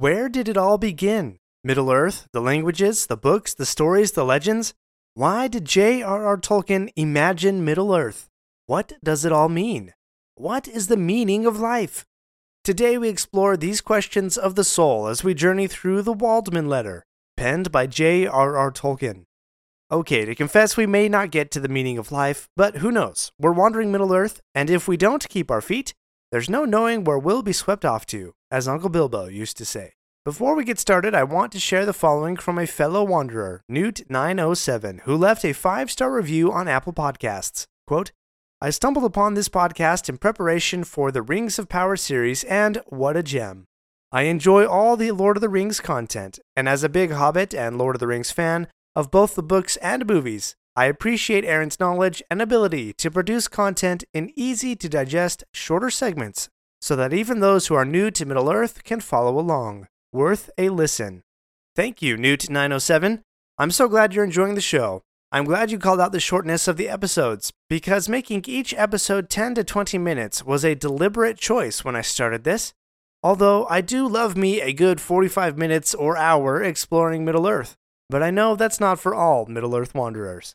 Where did it all begin? Middle Earth, the languages, the books, the stories, the legends? Why did J.R.R. Tolkien imagine Middle Earth? What does it all mean? What is the meaning of life? Today we explore these questions of the soul as we journey through the Waldman letter, penned by J.R.R. Tolkien. Okay, to confess, we may not get to the meaning of life, but who knows? We're wandering Middle Earth, and if we don't keep our feet, there's no knowing where we'll be swept off to, as Uncle Bilbo used to say. Before we get started, I want to share the following from a fellow wanderer, Newt907, who left a five star review on Apple Podcasts. Quote, I stumbled upon this podcast in preparation for the Rings of Power series, and what a gem. I enjoy all the Lord of the Rings content, and as a big Hobbit and Lord of the Rings fan of both the books and movies, I appreciate Aaron's knowledge and ability to produce content in easy to digest, shorter segments so that even those who are new to Middle Earth can follow along. Worth a listen. Thank you, Newt907. I'm so glad you're enjoying the show. I'm glad you called out the shortness of the episodes, because making each episode 10 to 20 minutes was a deliberate choice when I started this. Although I do love me a good 45 minutes or hour exploring Middle Earth, but I know that's not for all Middle Earth wanderers.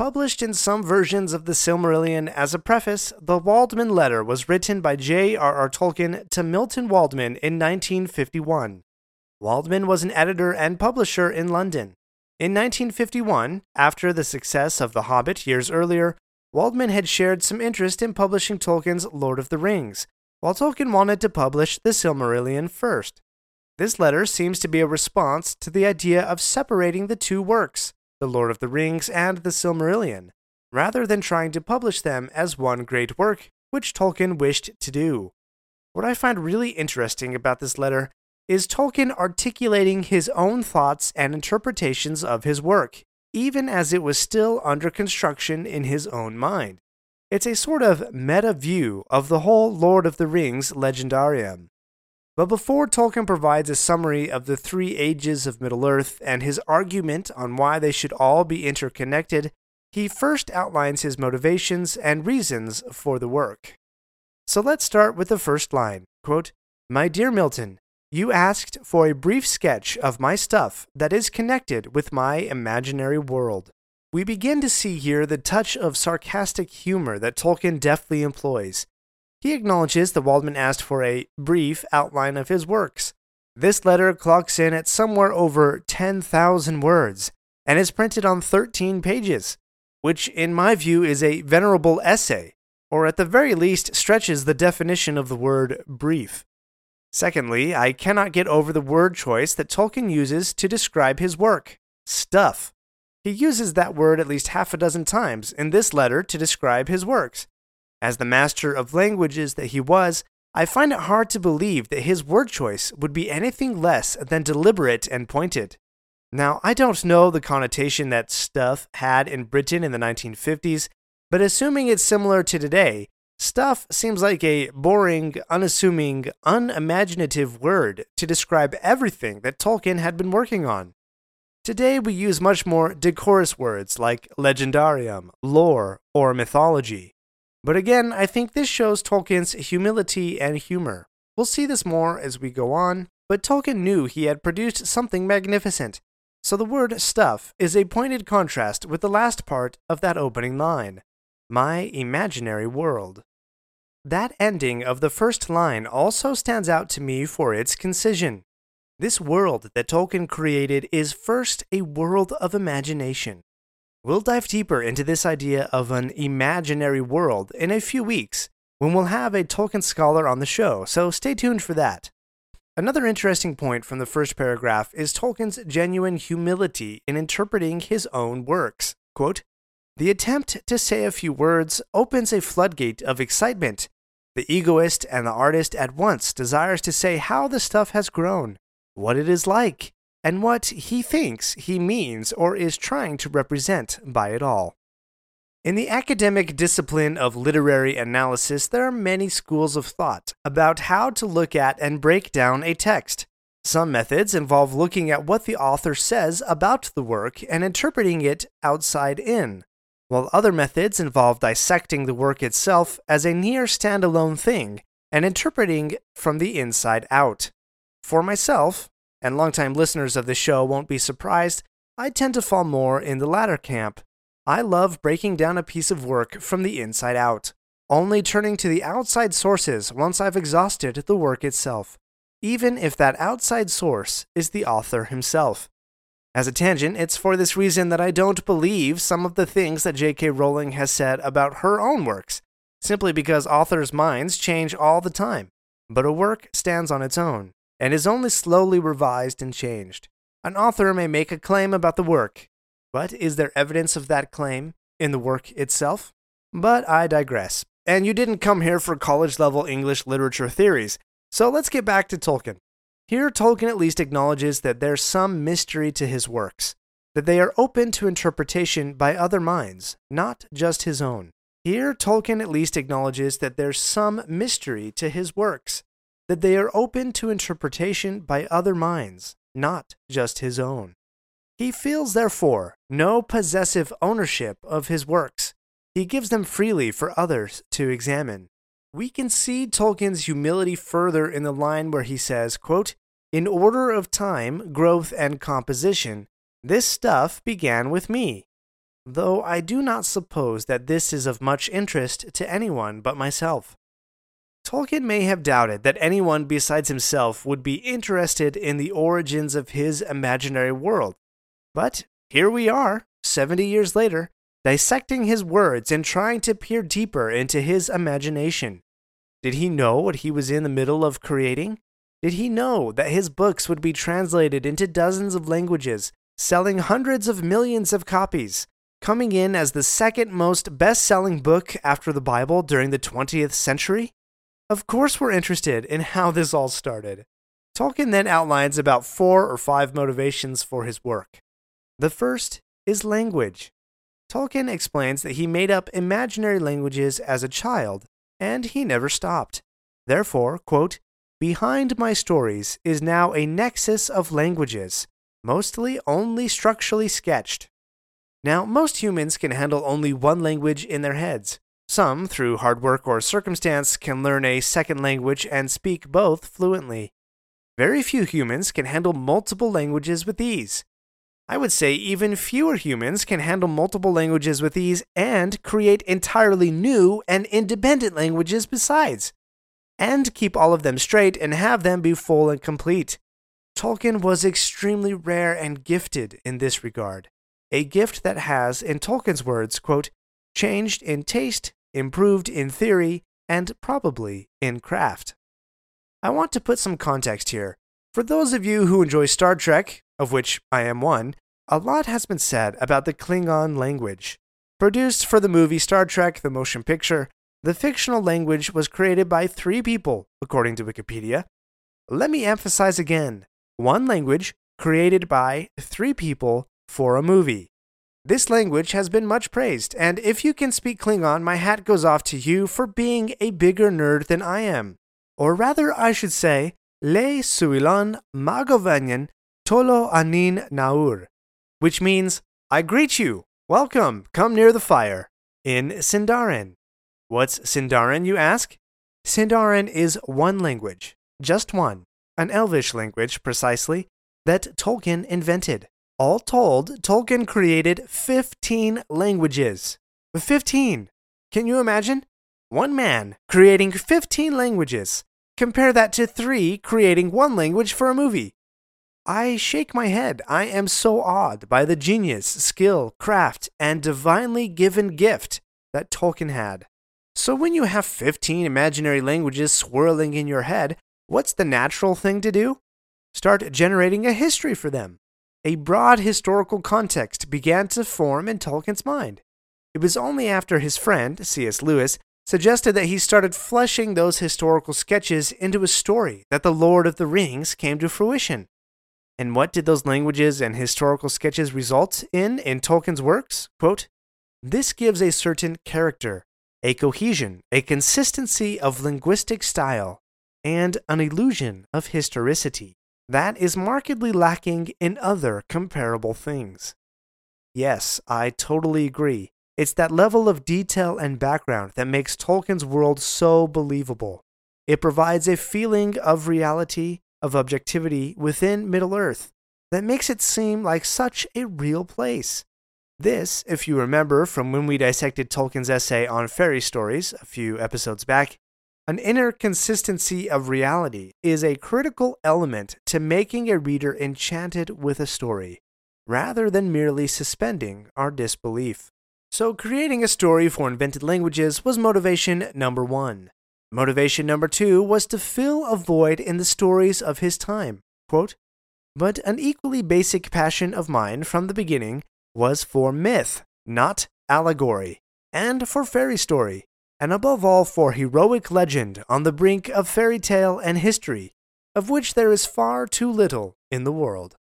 Published in some versions of the Silmarillion as a preface, the Waldman letter was written by J.R.R. Tolkien to Milton Waldman in 1951. Waldman was an editor and publisher in London. In 1951, after the success of The Hobbit years earlier, Waldman had shared some interest in publishing Tolkien's Lord of the Rings, while Tolkien wanted to publish the Silmarillion first. This letter seems to be a response to the idea of separating the two works. The Lord of the Rings, and The Silmarillion, rather than trying to publish them as one great work, which Tolkien wished to do. What I find really interesting about this letter is Tolkien articulating his own thoughts and interpretations of his work, even as it was still under construction in his own mind. It's a sort of meta view of the whole Lord of the Rings legendarium. But before Tolkien provides a summary of the three ages of Middle Earth and his argument on why they should all be interconnected, he first outlines his motivations and reasons for the work. So let's start with the first line quote, My dear Milton, you asked for a brief sketch of my stuff that is connected with my imaginary world. We begin to see here the touch of sarcastic humor that Tolkien deftly employs, he acknowledges that Waldman asked for a brief outline of his works. This letter clocks in at somewhere over 10,000 words and is printed on 13 pages, which, in my view, is a venerable essay, or at the very least stretches the definition of the word brief. Secondly, I cannot get over the word choice that Tolkien uses to describe his work stuff. He uses that word at least half a dozen times in this letter to describe his works. As the master of languages that he was, I find it hard to believe that his word choice would be anything less than deliberate and pointed. Now, I don't know the connotation that stuff had in Britain in the 1950s, but assuming it's similar to today, stuff seems like a boring, unassuming, unimaginative word to describe everything that Tolkien had been working on. Today, we use much more decorous words like legendarium, lore, or mythology. But again, I think this shows Tolkien's humility and humor. We'll see this more as we go on, but Tolkien knew he had produced something magnificent, so the word stuff is a pointed contrast with the last part of that opening line my imaginary world. that ending of the first line also stands out to me for its concision. This world that Tolkien created is first a world of imagination. We'll dive deeper into this idea of an imaginary world in a few weeks when we'll have a Tolkien scholar on the show, so stay tuned for that. Another interesting point from the first paragraph is Tolkien's genuine humility in interpreting his own works. Quote, the attempt to say a few words opens a floodgate of excitement. The egoist and the artist at once desires to say how the stuff has grown, what it is like, and what he thinks he means or is trying to represent by it all. In the academic discipline of literary analysis, there are many schools of thought about how to look at and break down a text. Some methods involve looking at what the author says about the work and interpreting it outside in, while other methods involve dissecting the work itself as a near standalone thing and interpreting from the inside out. For myself, and longtime listeners of the show won't be surprised, I tend to fall more in the latter camp. I love breaking down a piece of work from the inside out, only turning to the outside sources once I've exhausted the work itself, even if that outside source is the author himself. As a tangent, it's for this reason that I don't believe some of the things that J.K. Rowling has said about her own works, simply because authors' minds change all the time. But a work stands on its own and is only slowly revised and changed. An author may make a claim about the work, but is there evidence of that claim in the work itself? But I digress. And you didn't come here for college level English literature theories, so let's get back to Tolkien. Here, Tolkien at least acknowledges that there's some mystery to his works, that they are open to interpretation by other minds, not just his own. Here, Tolkien at least acknowledges that there's some mystery to his works, that they are open to interpretation by other minds, not just his own. He feels, therefore, no possessive ownership of his works. He gives them freely for others to examine. We can see Tolkien's humility further in the line where he says, quote, In order of time, growth, and composition, this stuff began with me. Though I do not suppose that this is of much interest to anyone but myself. Tolkien may have doubted that anyone besides himself would be interested in the origins of his imaginary world, but here we are, 70 years later, dissecting his words and trying to peer deeper into his imagination. Did he know what he was in the middle of creating? Did he know that his books would be translated into dozens of languages, selling hundreds of millions of copies, coming in as the second most best selling book after the Bible during the 20th century? Of course, we're interested in how this all started. Tolkien then outlines about four or five motivations for his work. The first is language. Tolkien explains that he made up imaginary languages as a child, and he never stopped. Therefore, quote, Behind my stories is now a nexus of languages, mostly only structurally sketched. Now, most humans can handle only one language in their heads. Some, through hard work or circumstance, can learn a second language and speak both fluently. Very few humans can handle multiple languages with ease. I would say even fewer humans can handle multiple languages with ease and create entirely new and independent languages besides, and keep all of them straight and have them be full and complete. Tolkien was extremely rare and gifted in this regard, a gift that has, in Tolkien's words, quote, changed in taste, improved in theory, and probably in craft. I want to put some context here. For those of you who enjoy Star Trek, of which I am one, a lot has been said about the Klingon language. Produced for the movie Star Trek The Motion Picture, the fictional language was created by three people, according to Wikipedia. Let me emphasize again one language created by three people for a movie. This language has been much praised, and if you can speak Klingon, my hat goes off to you for being a bigger nerd than I am. Or rather, I should say, Le Suilan Magovanyan Tolo Anin Naur, which means, I greet you, welcome, come near the fire, in Sindarin. What's Sindarin, you ask? Sindarin is one language, just one, an Elvish language precisely, that Tolkien invented. All told, Tolkien created 15 languages. 15! Can you imagine? One man creating 15 languages. Compare that to three creating one language for a movie. I shake my head. I am so awed by the genius, skill, craft, and divinely given gift that Tolkien had. So, when you have 15 imaginary languages swirling in your head, what's the natural thing to do? Start generating a history for them. A broad historical context began to form in Tolkien's mind. It was only after his friend, C.S. Lewis, suggested that he started fleshing those historical sketches into a story that The Lord of the Rings came to fruition. And what did those languages and historical sketches result in in Tolkien's works? Quote, this gives a certain character, a cohesion, a consistency of linguistic style, and an illusion of historicity that is markedly lacking in other comparable things. Yes, I totally agree. It's that level of detail and background that makes Tolkien's world so believable. It provides a feeling of reality, of objectivity within Middle Earth that makes it seem like such a real place. This, if you remember from when we dissected Tolkien's essay on fairy stories a few episodes back, an inner consistency of reality is a critical element to making a reader enchanted with a story, rather than merely suspending our disbelief. So, creating a story for invented languages was motivation number one. Motivation number two was to fill a void in the stories of his time. Quote, but an equally basic passion of mine from the beginning was for myth, not allegory, and for fairy story, and above all for heroic legend on the brink of fairy tale and history, of which there is far too little in the world.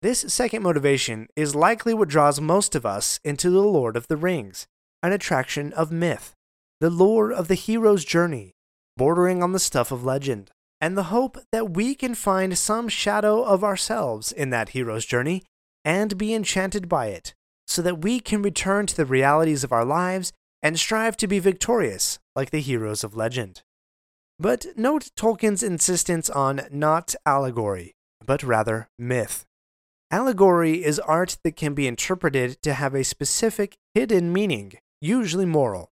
This second motivation is likely what draws most of us into The Lord of the Rings, an attraction of myth, the lore of the hero's journey, bordering on the stuff of legend, and the hope that we can find some shadow of ourselves in that hero's journey and be enchanted by it, so that we can return to the realities of our lives and strive to be victorious like the heroes of legend. But note Tolkien's insistence on not allegory, but rather myth. Allegory is art that can be interpreted to have a specific hidden meaning, usually moral.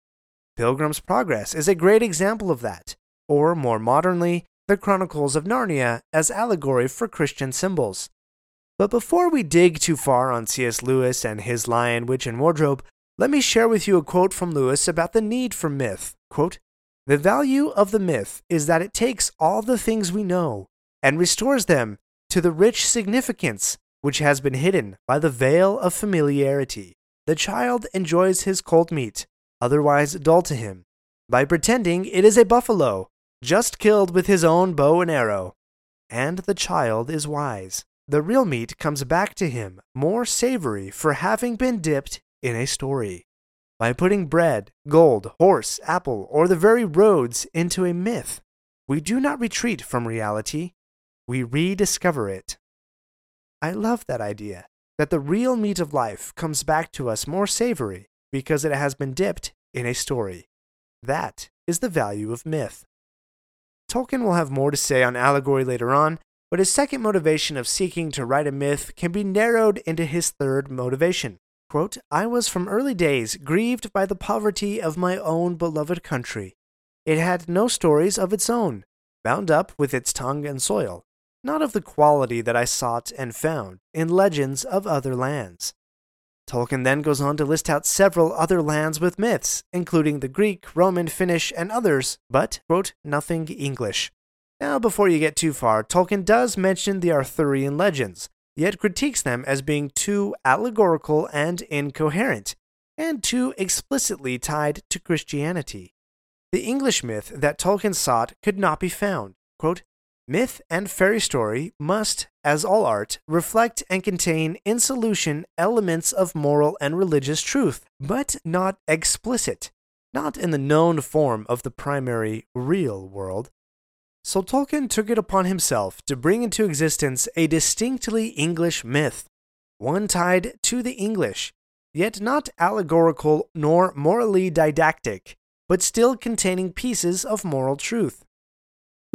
Pilgrim's Progress is a great example of that, or more modernly, the Chronicles of Narnia as allegory for Christian symbols. But before we dig too far on C.S. Lewis and his Lion, Witch, and Wardrobe, let me share with you a quote from Lewis about the need for myth. Quote, the value of the myth is that it takes all the things we know and restores them to the rich significance which has been hidden by the veil of familiarity. The child enjoys his cold meat, otherwise dull to him, by pretending it is a buffalo, just killed with his own bow and arrow. And the child is wise. The real meat comes back to him more savory for having been dipped in a story. By putting bread, gold, horse, apple, or the very roads into a myth, we do not retreat from reality, we rediscover it. I love that idea that the real meat of life comes back to us more savory because it has been dipped in a story. That is the value of myth. Tolkien will have more to say on allegory later on, but his second motivation of seeking to write a myth can be narrowed into his third motivation. Quote, I was from early days grieved by the poverty of my own beloved country. It had no stories of its own, bound up with its tongue and soil not of the quality that I sought and found in legends of other lands. Tolkien then goes on to list out several other lands with myths, including the Greek, Roman, Finnish, and others, but, quote, nothing English. Now, before you get too far, Tolkien does mention the Arthurian legends, yet critiques them as being too allegorical and incoherent, and too explicitly tied to Christianity. The English myth that Tolkien sought could not be found. Quote, Myth and fairy story must, as all art, reflect and contain in solution elements of moral and religious truth, but not explicit, not in the known form of the primary real world. So Tolkien took it upon himself to bring into existence a distinctly English myth, one tied to the English, yet not allegorical nor morally didactic, but still containing pieces of moral truth.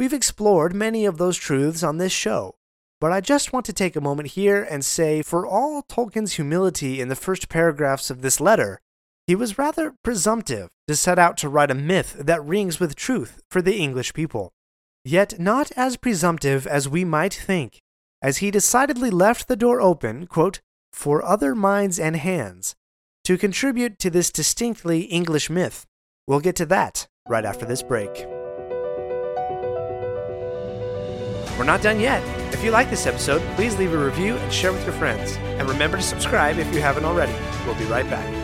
We've explored many of those truths on this show, but I just want to take a moment here and say for all Tolkien's humility in the first paragraphs of this letter, he was rather presumptive to set out to write a myth that rings with truth for the English people. Yet not as presumptive as we might think, as he decidedly left the door open, quote, for other minds and hands to contribute to this distinctly English myth. We'll get to that right after this break. We're not done yet. If you like this episode, please leave a review and share with your friends. And remember to subscribe if you haven't already. We'll be right back.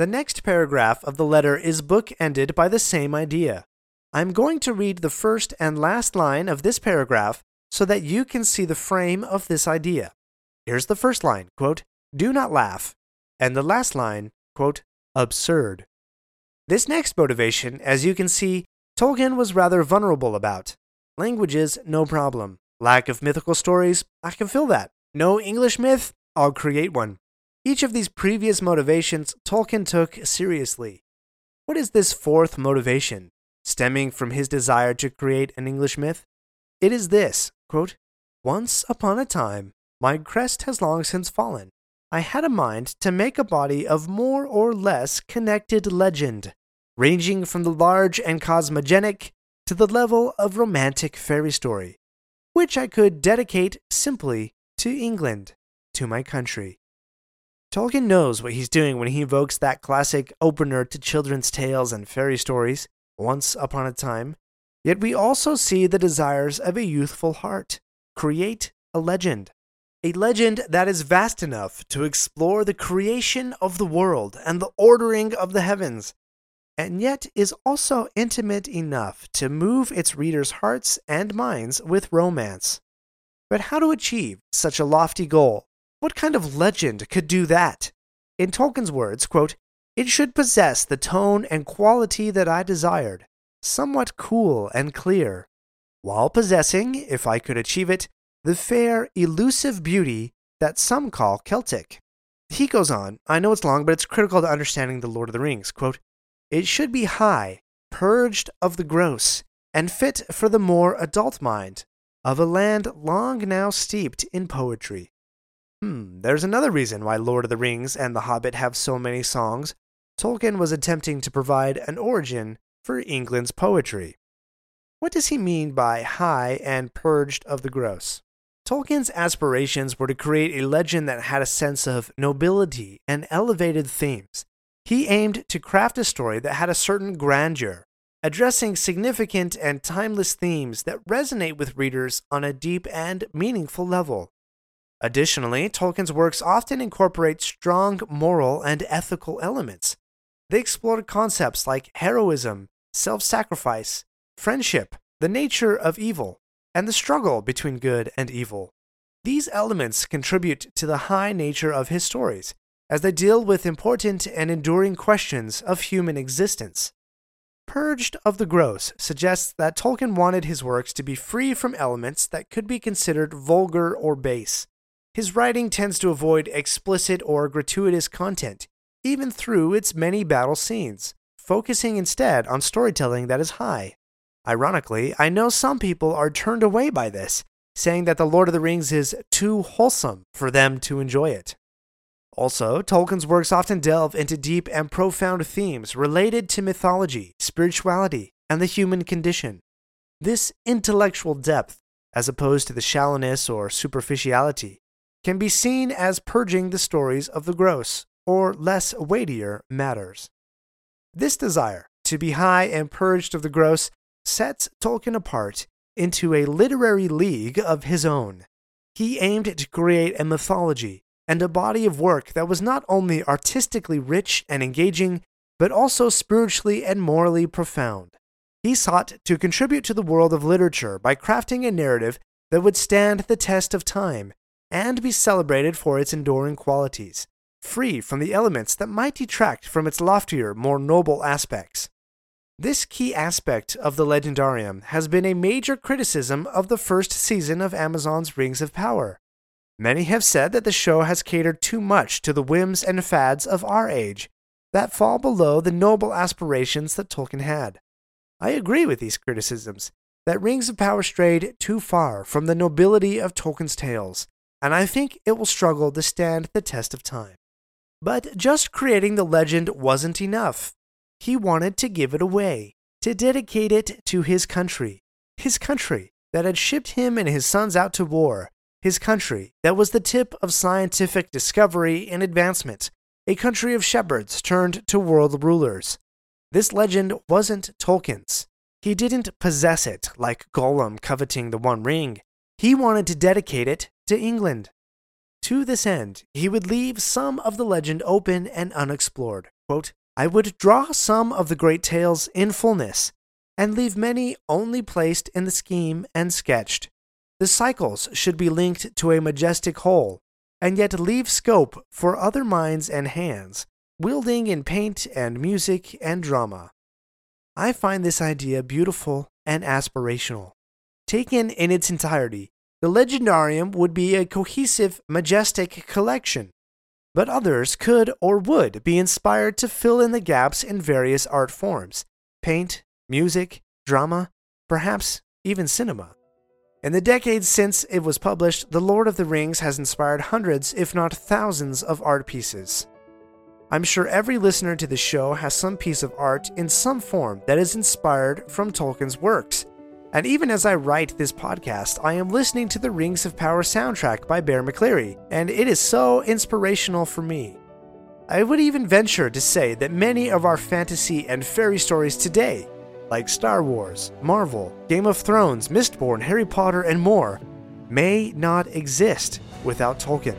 The next paragraph of the letter is bookended by the same idea. I'm going to read the first and last line of this paragraph so that you can see the frame of this idea. Here's the first line, quote, do not laugh, and the last line, quote, absurd. This next motivation, as you can see, Tolkien was rather vulnerable about. Languages, no problem. Lack of mythical stories, I can fill that. No English myth, I'll create one. Each of these previous motivations Tolkien took seriously. What is this fourth motivation, stemming from his desire to create an English myth? It is this quote, Once upon a time, my crest has long since fallen. I had a mind to make a body of more or less connected legend, ranging from the large and cosmogonic to the level of romantic fairy story, which I could dedicate simply to England, to my country. Tolkien knows what he's doing when he evokes that classic opener to children's tales and fairy stories, Once Upon a Time. Yet we also see the desires of a youthful heart create a legend. A legend that is vast enough to explore the creation of the world and the ordering of the heavens, and yet is also intimate enough to move its readers' hearts and minds with romance. But how to achieve such a lofty goal what kind of legend could do that? In Tolkien's words, quote, it should possess the tone and quality that I desired, somewhat cool and clear, while possessing, if I could achieve it, the fair, elusive beauty that some call Celtic. He goes on, I know it's long, but it's critical to understanding The Lord of the Rings. Quote, it should be high, purged of the gross, and fit for the more adult mind of a land long now steeped in poetry. Hmm, there's another reason why Lord of the Rings and The Hobbit have so many songs. Tolkien was attempting to provide an origin for England's poetry. What does he mean by high and purged of the gross? Tolkien's aspirations were to create a legend that had a sense of nobility and elevated themes. He aimed to craft a story that had a certain grandeur, addressing significant and timeless themes that resonate with readers on a deep and meaningful level. Additionally, Tolkien's works often incorporate strong moral and ethical elements. They explored concepts like heroism, self sacrifice, friendship, the nature of evil, and the struggle between good and evil. These elements contribute to the high nature of his stories, as they deal with important and enduring questions of human existence. Purged of the Gross suggests that Tolkien wanted his works to be free from elements that could be considered vulgar or base. His writing tends to avoid explicit or gratuitous content, even through its many battle scenes, focusing instead on storytelling that is high. Ironically, I know some people are turned away by this, saying that The Lord of the Rings is too wholesome for them to enjoy it. Also, Tolkien's works often delve into deep and profound themes related to mythology, spirituality, and the human condition. This intellectual depth, as opposed to the shallowness or superficiality, can be seen as purging the stories of the gross or less weightier matters. This desire to be high and purged of the gross sets Tolkien apart into a literary league of his own. He aimed to create a mythology and a body of work that was not only artistically rich and engaging, but also spiritually and morally profound. He sought to contribute to the world of literature by crafting a narrative that would stand the test of time and be celebrated for its enduring qualities, free from the elements that might detract from its loftier, more noble aspects. This key aspect of the Legendarium has been a major criticism of the first season of Amazon's Rings of Power. Many have said that the show has catered too much to the whims and fads of our age that fall below the noble aspirations that Tolkien had. I agree with these criticisms that Rings of Power strayed too far from the nobility of Tolkien's tales, and I think it will struggle to stand the test of time. But just creating the legend wasn't enough. He wanted to give it away, to dedicate it to his country, his country that had shipped him and his sons out to war, his country that was the tip of scientific discovery and advancement, a country of shepherds turned to world rulers. This legend wasn't Tolkien's. He didn't possess it like Gollum coveting the One Ring. He wanted to dedicate it to England. To this end, he would leave some of the legend open and unexplored. Quote, I would draw some of the great tales in fullness, and leave many only placed in the scheme and sketched. The cycles should be linked to a majestic whole, and yet leave scope for other minds and hands, wielding in paint and music and drama. I find this idea beautiful and aspirational. Taken in its entirety, the Legendarium would be a cohesive, majestic collection, but others could or would be inspired to fill in the gaps in various art forms paint, music, drama, perhaps even cinema. In the decades since it was published, The Lord of the Rings has inspired hundreds, if not thousands, of art pieces. I'm sure every listener to the show has some piece of art in some form that is inspired from Tolkien's works. And even as I write this podcast, I am listening to the Rings of Power soundtrack by Bear McCreary, and it is so inspirational for me. I would even venture to say that many of our fantasy and fairy stories today like Star Wars, Marvel, Game of Thrones, Mistborn, Harry Potter, and more, may not exist without Tolkien.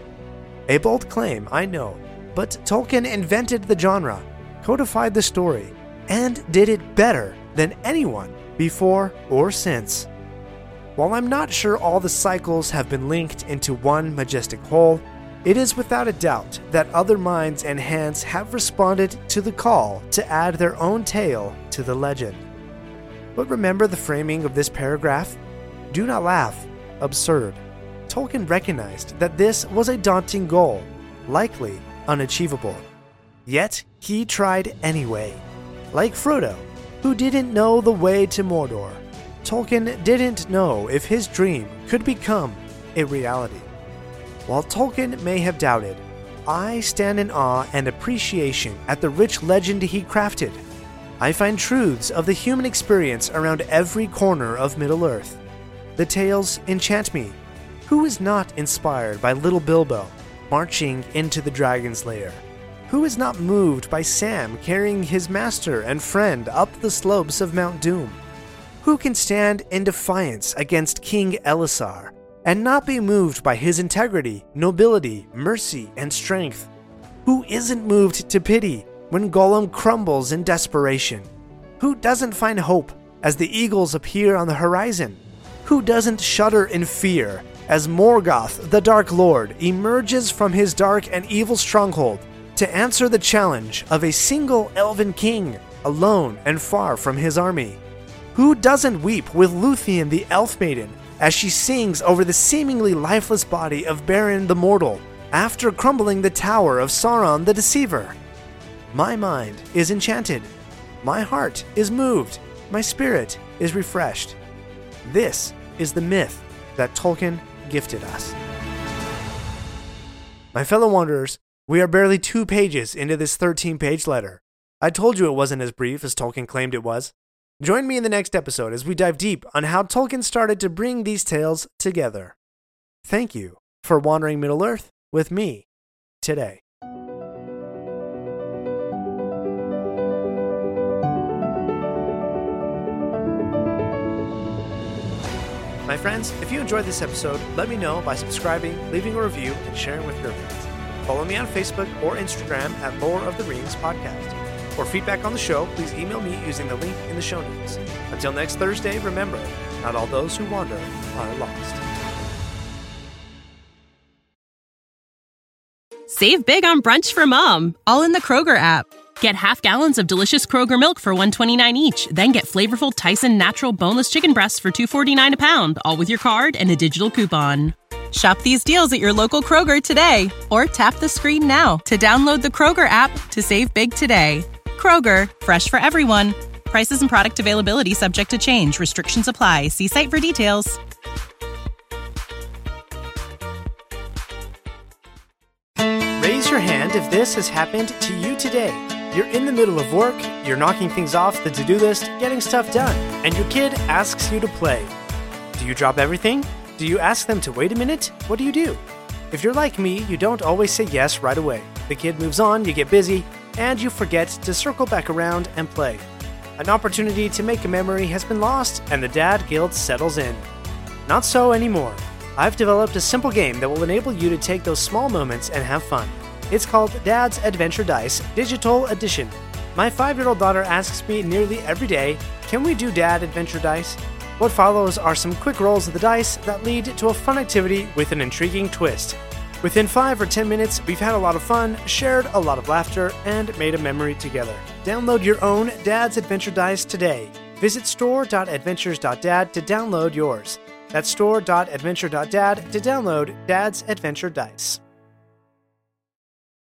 A bold claim, I know, but Tolkien invented the genre, codified the story, and did it better than anyone before or since. While I'm not sure all the cycles have been linked into one majestic whole, it is without a doubt that other minds and hands have responded to the call to add their own tale to the legend. But remember the framing of this paragraph? Do not laugh. Absurd. Tolkien recognized that this was a daunting goal, likely unachievable. Yet he tried anyway. Like Frodo, who didn't know the way to Mordor, Tolkien didn't know if his dream could become a reality. While Tolkien may have doubted, I stand in awe and appreciation at the rich legend he crafted I find truths of the human experience around every corner of Middle Earth. The tales enchant me. Who is not inspired by little Bilbo marching into the dragon's lair? Who is not moved by Sam carrying his master and friend up the slopes of Mount Doom? Who can stand in defiance against King Elessar and not be moved by his integrity, nobility, mercy, and strength? Who isn't moved to pity when Gollum crumbles in desperation? Who doesn't find hope as the eagles appear on the horizon? Who doesn't shudder in fear as Morgoth, the Dark Lord, emerges from his dark and evil stronghold to answer the challenge of a single elven king, alone and far from his army? Who doesn't weep with Luthien the Elf Maiden as she sings over the seemingly lifeless body of Beren the Mortal after crumbling the tower of Sauron the Deceiver? My mind is enchanted. My heart is moved. My spirit is refreshed. This is the myth that Tolkien gifted us. My fellow wanderers, we are barely two pages into this 13 page letter. I told you it wasn't as brief as Tolkien claimed it was. Join me in the next episode as we dive deep on how Tolkien started to bring these tales together. Thank you for wandering Middle Earth with me today. My friends, if you enjoyed this episode, let me know by subscribing, leaving a review, and sharing with your friends. Follow me on Facebook or Instagram at Lore of the Rings Podcast. For feedback on the show, please email me using the link in the show notes. Until next Thursday, remember, not all those who wander are lost. Save big on brunch for mom, all in the Kroger app. Get half gallons of delicious Kroger milk for 129 each, then get flavorful Tyson natural boneless chicken breasts for 249 a pound, all with your card and a digital coupon. Shop these deals at your local Kroger today or tap the screen now to download the Kroger app to save big today. Kroger, fresh for everyone. Prices and product availability subject to change. Restrictions apply. See site for details. Raise your hand if this has happened to you today. You're in the middle of work, you're knocking things off the to do list, getting stuff done, and your kid asks you to play. Do you drop everything? Do you ask them to wait a minute? What do you do? If you're like me, you don't always say yes right away. The kid moves on, you get busy, and you forget to circle back around and play. An opportunity to make a memory has been lost, and the dad guilt settles in. Not so anymore. I've developed a simple game that will enable you to take those small moments and have fun. It's called Dad's Adventure Dice Digital Edition. My five year old daughter asks me nearly every day, Can we do Dad Adventure Dice? What follows are some quick rolls of the dice that lead to a fun activity with an intriguing twist. Within 5 or 10 minutes, we've had a lot of fun, shared a lot of laughter, and made a memory together. Download your own Dad's Adventure Dice today. Visit store.adventures.dad to download yours. That's store.adventure.dad to download Dad's Adventure Dice.